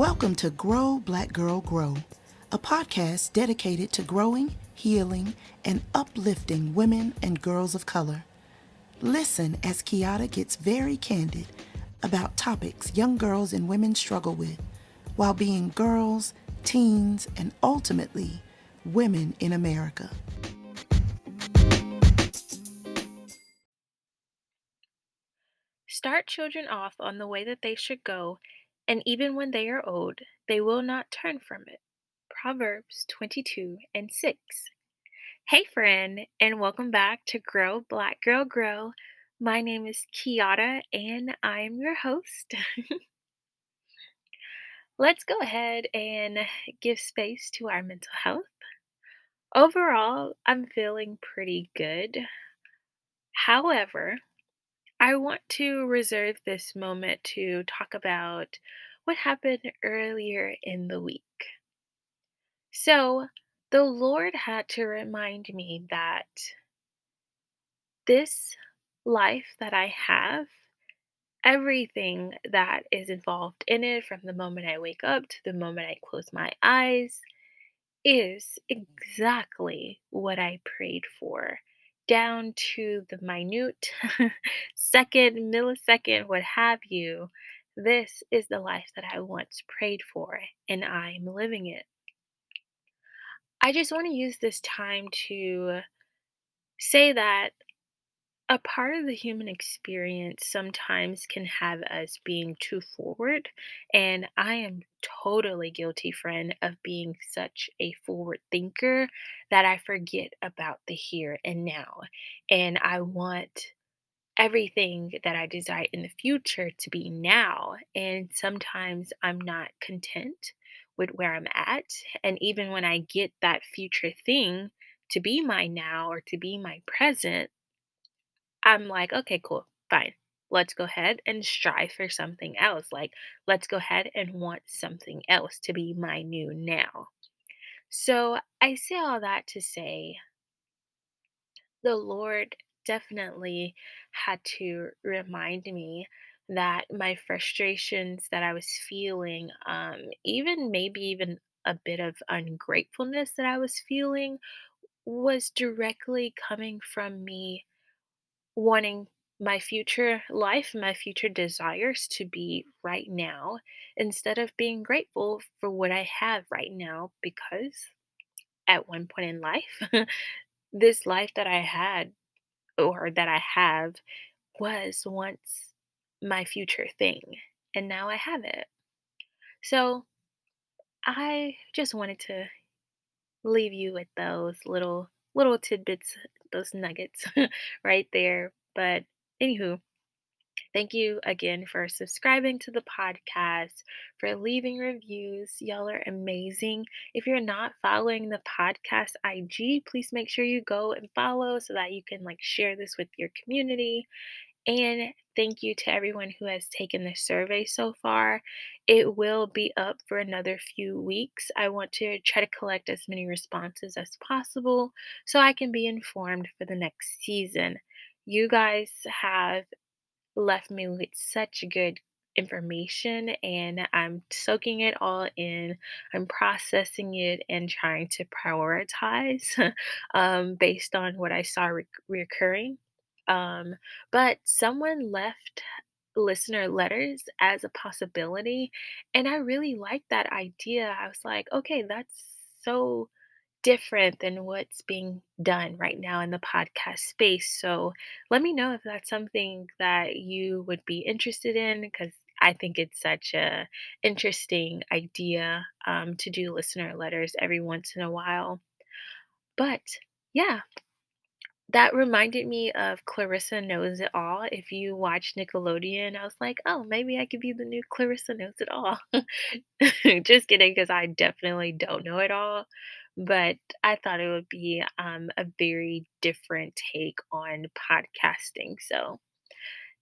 Welcome to Grow Black Girl Grow, a podcast dedicated to growing, healing, and uplifting women and girls of color. Listen as KiYada gets very candid about topics young girls and women struggle with while being girls, teens, and ultimately women in America. Start children off on the way that they should go, and even when they are old, they will not turn from it. Proverbs 22 and 6. Hey, friend, and welcome back to Grow Black Girl Grow. My name is KiYada, and I am your host. Let's go ahead and give space to our mental health. Overall, I'm feeling pretty good. However, I want to reserve this moment to talk about what happened earlier in the week. So, the Lord had to remind me that this life that I have, everything that is involved in it, from the moment I wake up to the moment I close my eyes, is exactly what I prayed for, down to the minute second, millisecond, what have you. This is the life that I once prayed for, and I'm living it. I just want to use this time to say that a part of the human experience sometimes can have us being too forward. And I am totally guilty, friend, of being such a forward thinker that I forget about the here and now. And I want everything that I desire in the future to be now. And sometimes I'm not content with where I'm at. And even when I get that future thing to be my now or to be my present, I'm like, okay, cool, fine. Let's go ahead and strive for something else. Like, let's go ahead and want something else to be my new now. So I say all that to say the Lord definitely had to remind me that my frustrations that I was feeling, um, even maybe even a bit of ungratefulness that I was feeling, was directly coming from me wanting my future life, my future desires to be right now instead of being grateful for what I have right now because at one point in life, this life that I had or that I have was once my future thing, and now I have it. So I just wanted to leave you with those little little tidbits, those nuggets right there. But anywho, Thank you again for subscribing to the podcast, for leaving reviews. Y'all are amazing. If you're not following the podcast IG, please make sure you go and follow so that you can like share this with your community. And thank you to everyone who has taken the survey so far. It will be up for another few weeks. I want to try to collect as many responses as possible so I can be informed for the next season. You guys have left me with such good information and I'm soaking it all in. I'm processing it and trying to prioritize um, based on what I saw re- recurring. Um, but someone left listener letters as a possibility, and I really liked that idea. I was like, okay, that's so different than what's being done right now in the podcast space. So let me know if that's something that you would be interested in because I think it's such a interesting idea um, to do listener letters every once in a while. But yeah, that reminded me of Clarissa Knows It All. If you watch Nickelodeon, I was like, oh, maybe I could be the new Clarissa Knows It All. Just kidding, because I definitely don't know it all but I thought it would be um, a very different take on podcasting. So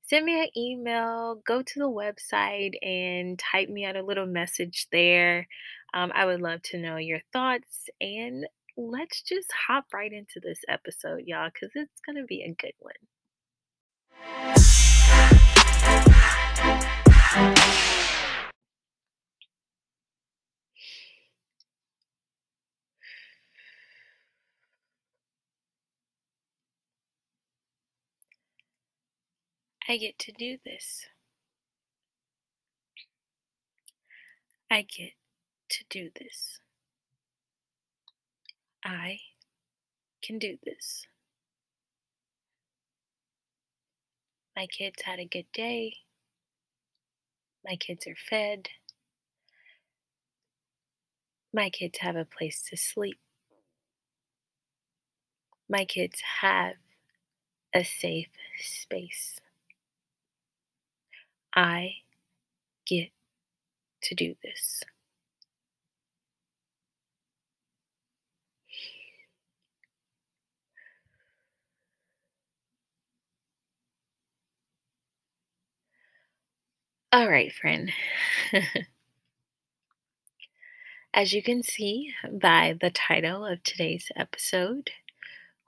send me an email, go to the website, and type me out a little message there. Um, I would love to know your thoughts. And let's just hop right into this episode, y'all, because it's going to be a good one. I get to do this. I get to do this. I can do this. My kids had a good day. My kids are fed. My kids have a place to sleep. My kids have a safe space. I get to do this. All right, friend. As you can see by the title of today's episode,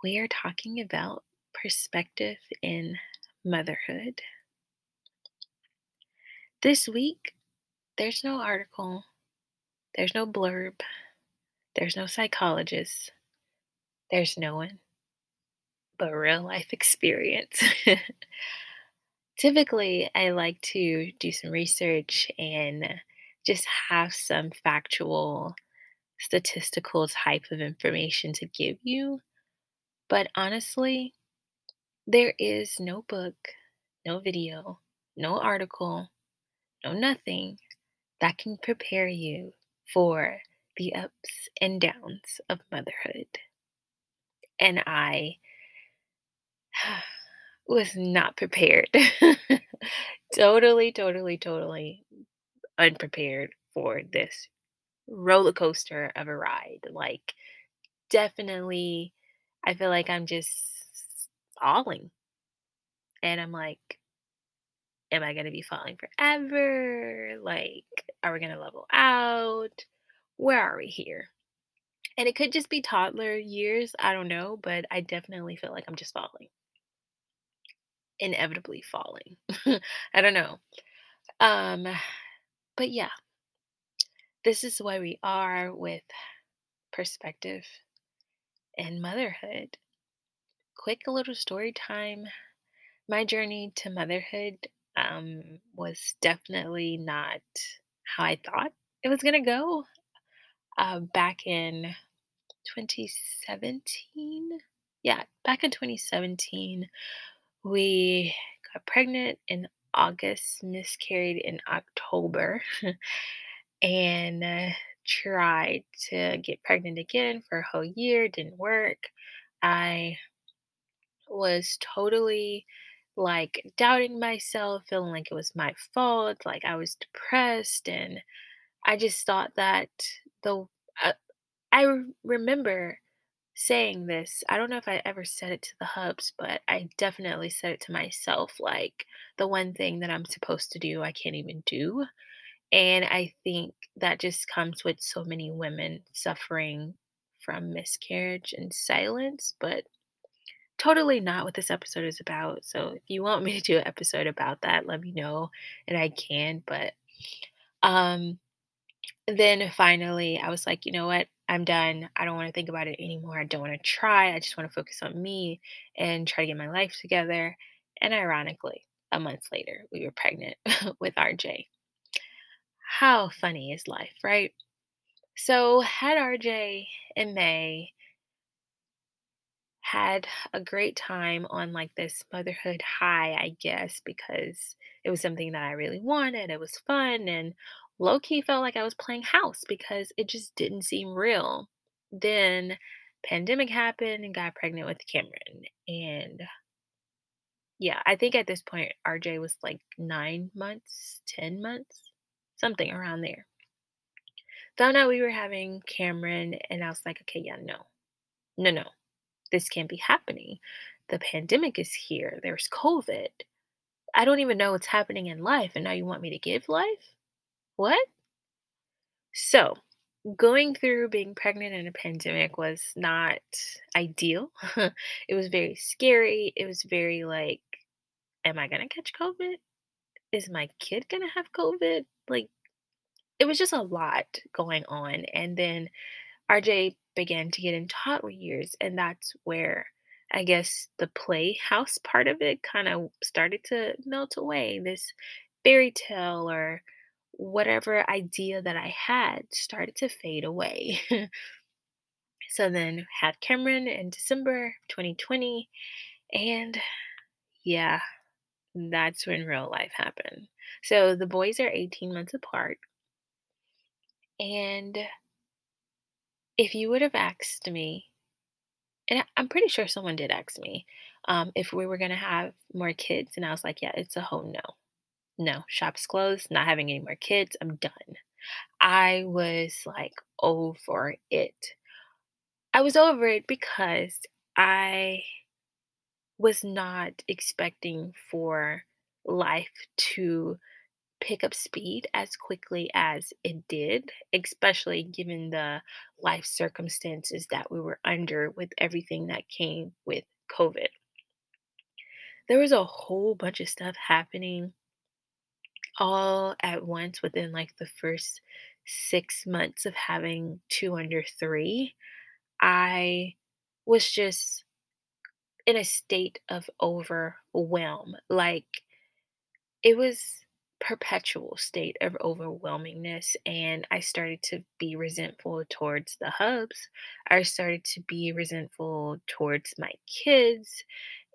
we are talking about perspective in motherhood. This week, there's no article, there's no blurb, there's no psychologist, there's no one but real life experience. Typically, I like to do some research and just have some factual, statistical type of information to give you. But honestly, there is no book, no video, no article, no nothing that can prepare you for the ups and downs of motherhood. And I was not prepared. totally, totally, totally unprepared for this roller coaster of a ride. Like, definitely, I feel like I'm just falling. And I'm like, am I going to be falling forever? Like, are we going to level out? Where are we here? And it could just be toddler years. I don't know, but I definitely feel like I'm just falling. Inevitably falling. I don't know. Um, but yeah, this is where we are with perspective and motherhood. Quick little story time. My journey to motherhood um, was definitely not how I thought it was going to go. Uh, back in 2017, yeah, back in 2017, we got pregnant in August, miscarried in October, and uh, tried to get pregnant again for a whole year. Didn't work. I was totally like doubting myself, feeling like it was my fault, like I was depressed, and I just thought that the uh, I remember saying this. I don't know if I ever said it to the hubs, but I definitely said it to myself like the one thing that I'm supposed to do, I can't even do. And I think that just comes with so many women suffering from miscarriage and silence, but totally not what this episode is about. So if you want me to do an episode about that, let me know and I can. But um then finally I was like, you know what? I'm done. I don't want to think about it anymore. I don't want to try. I just want to focus on me and try to get my life together. And ironically, a month later, we were pregnant with RJ. How funny is life, right? So, had RJ in May, had a great time on like this motherhood high, I guess, because it was something that I really wanted. It was fun and low key felt like I was playing house because it just didn't seem real. Then pandemic happened and got pregnant with Cameron. And yeah, I think at this point RJ was like 9 months, 10 months, something around there. Found out we were having Cameron and I was like, okay, yeah, no. No, no. This can't be happening. The pandemic is here. There's COVID. I don't even know what's happening in life and now you want me to give life? What? So, going through being pregnant in a pandemic was not ideal. it was very scary. It was very like, am I going to catch COVID? Is my kid going to have COVID? Like, it was just a lot going on. And then RJ began to get in toddler years, and that's where I guess the playhouse part of it kind of started to melt away. This fairy tale or whatever idea that I had started to fade away. so then had Cameron in December 2020 and yeah, that's when real life happened. So the boys are 18 months apart and if you would have asked me and I'm pretty sure someone did ask me um, if we were going to have more kids. And I was like, yeah, it's a whole no. No, shop's closed, not having any more kids. I'm done. I was like over it. I was over it because I was not expecting for life to pick up speed as quickly as it did, especially given the life circumstances that we were under with everything that came with COVID. There was a whole bunch of stuff happening all at once within like the first six months of having two under three. I was just in a state of overwhelm. Like it was perpetual state of overwhelmingness and I started to be resentful towards the hubs. I started to be resentful towards my kids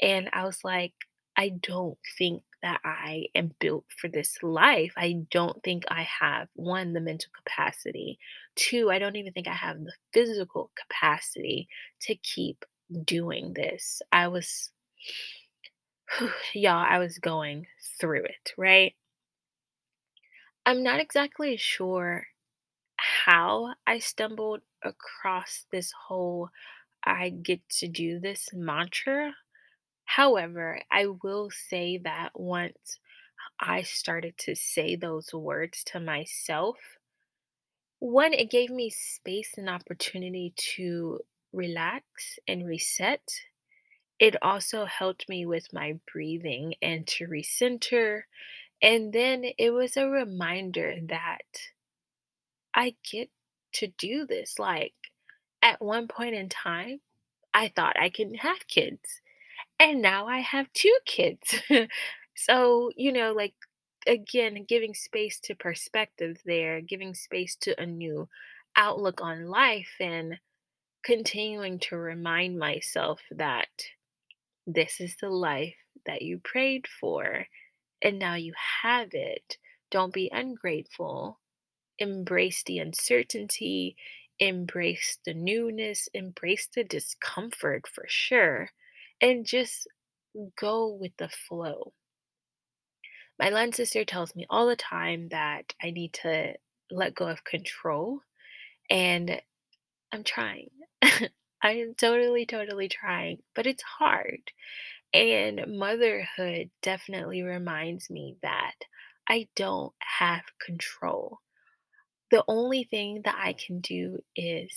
and I was like I don't think that I am built for this life. I don't think I have one the mental capacity. Two, I don't even think I have the physical capacity to keep doing this. I was y'all, I was going through it, right? I'm not exactly sure how I stumbled across this whole I get to do this mantra. However, I will say that once I started to say those words to myself, one, it gave me space and opportunity to relax and reset. It also helped me with my breathing and to recenter and then it was a reminder that I get to do this. Like at one point in time, I thought I couldn't have kids. And now I have two kids. so, you know, like again, giving space to perspective there, giving space to a new outlook on life, and continuing to remind myself that this is the life that you prayed for and now you have it. Don't be ungrateful. Embrace the uncertainty, embrace the newness, embrace the discomfort for sure, and just go with the flow. My line sister tells me all the time that I need to let go of control, and I'm trying. I am totally, totally trying, but it's hard. And motherhood definitely reminds me that I don't have control. The only thing that I can do is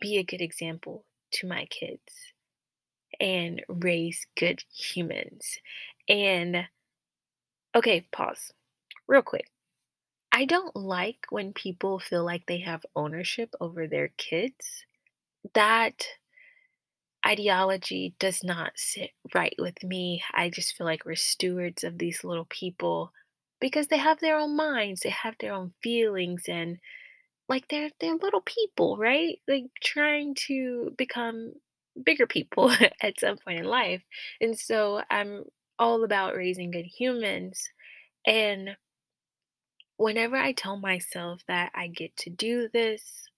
be a good example to my kids and raise good humans. And okay, pause real quick. I don't like when people feel like they have ownership over their kids. That ideology does not sit right with me. I just feel like we're stewards of these little people because they have their own minds, they have their own feelings and like they're they're little people, right? Like trying to become bigger people at some point in life. And so I'm all about raising good humans and whenever I tell myself that I get to do this,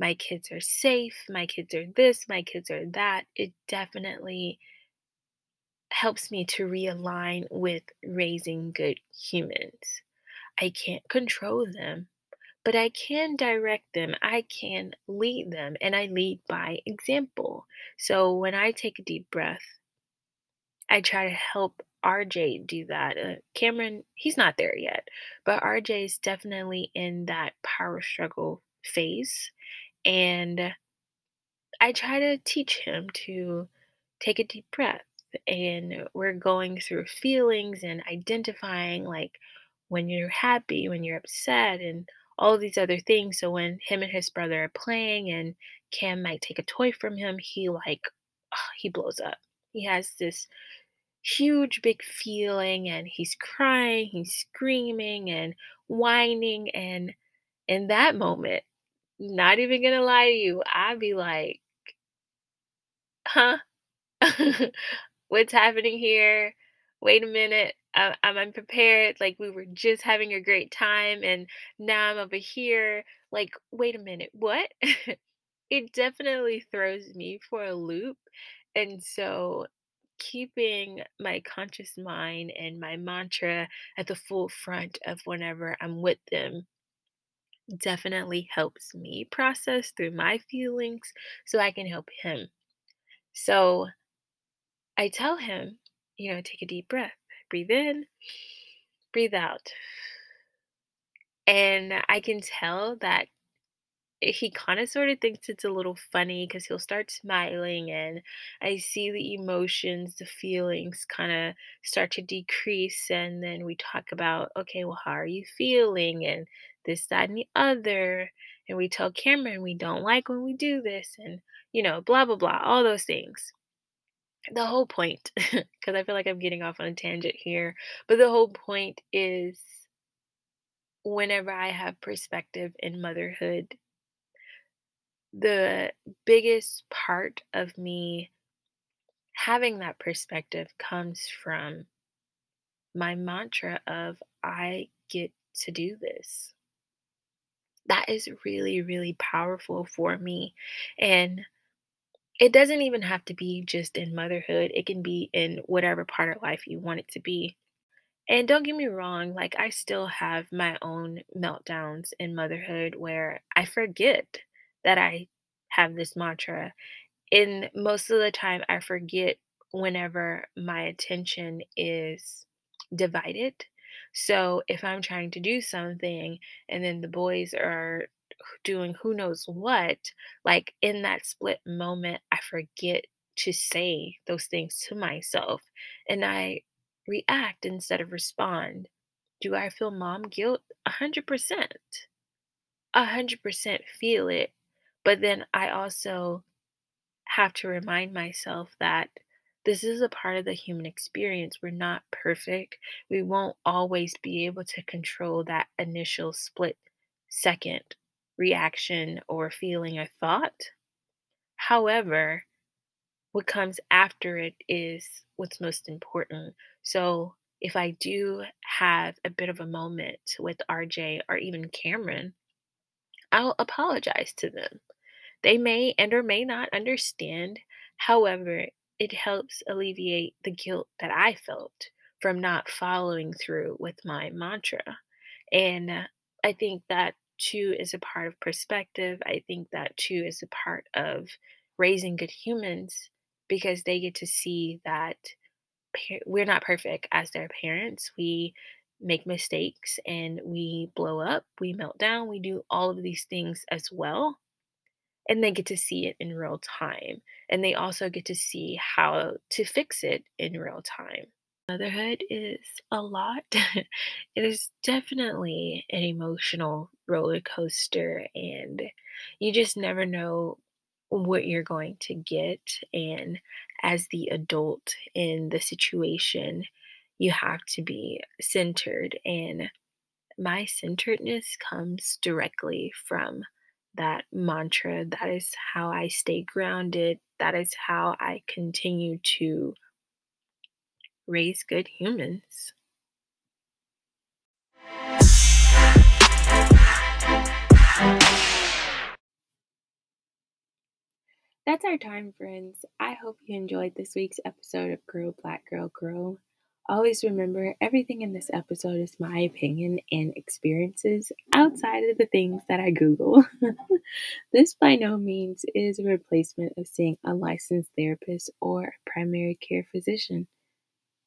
my kids are safe, my kids are this, my kids are that, it definitely helps me to realign with raising good humans. I can't control them, but I can direct them, I can lead them, and I lead by example. So when I take a deep breath, I try to help RJ do that. Uh, Cameron, he's not there yet, but RJ is definitely in that power struggle phase. And I try to teach him to take a deep breath. And we're going through feelings and identifying like when you're happy, when you're upset, and all these other things. So when him and his brother are playing and Cam might take a toy from him, he like he blows up. He has this huge big feeling and he's crying, he's screaming and whining and in that moment, not even gonna lie to you, I'd be like, huh? What's happening here? Wait a minute. I, I'm unprepared. Like, we were just having a great time, and now I'm over here. Like, wait a minute. What? it definitely throws me for a loop. And so, keeping my conscious mind and my mantra at the full front of whenever I'm with them definitely helps me process through my feelings so I can help him. So I tell him, you know, take a deep breath, breathe in, breathe out. And I can tell that he kind of sort of thinks it's a little funny because he'll start smiling and i see the emotions the feelings kind of start to decrease and then we talk about okay well how are you feeling and this that and the other and we tell cameron we don't like when we do this and you know blah blah blah all those things the whole point because i feel like i'm getting off on a tangent here but the whole point is whenever i have perspective in motherhood the biggest part of me having that perspective comes from my mantra of I get to do this. That is really, really powerful for me. And it doesn't even have to be just in motherhood, it can be in whatever part of life you want it to be. And don't get me wrong, like I still have my own meltdowns in motherhood where I forget that I have this mantra. And most of the time, I forget whenever my attention is divided. So if I'm trying to do something and then the boys are doing who knows what, like in that split moment, I forget to say those things to myself and I react instead of respond. Do I feel mom guilt? A hundred percent. A hundred percent feel it. But then I also have to remind myself that this is a part of the human experience. We're not perfect. We won't always be able to control that initial split second reaction or feeling or thought. However, what comes after it is what's most important. So, if I do have a bit of a moment with RJ or even Cameron, I'll apologize to them. They may and or may not understand. However, it helps alleviate the guilt that I felt from not following through with my mantra. And uh, I think that too is a part of perspective. I think that too is a part of raising good humans because they get to see that we're not perfect as their parents. We make mistakes and we blow up, we melt down, we do all of these things as well. And they get to see it in real time. And they also get to see how to fix it in real time. Motherhood is a lot. it is definitely an emotional roller coaster, and you just never know what you're going to get. And as the adult in the situation, you have to be centered. And my centeredness comes directly from that mantra. That is how I stay grounded. That is how I continue to raise good humans. That's our time, friends. I hope you enjoyed this week's episode of Grow Black Girl Grow. Always remember everything in this episode is my opinion and experiences outside of the things that I Google. this by no means is a replacement of seeing a licensed therapist or a primary care physician.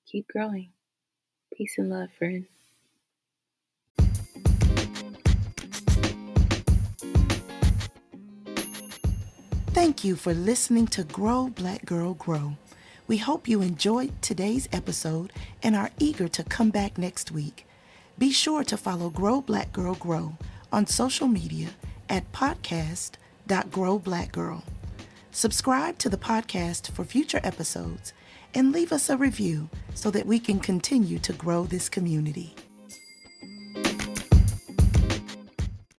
Keep growing. Peace and love, friends. Thank you for listening to Grow Black Girl Grow. We hope you enjoyed today's episode and are eager to come back next week. Be sure to follow Grow Black Girl Grow on social media at podcast.growblackgirl. Subscribe to the podcast for future episodes and leave us a review so that we can continue to grow this community.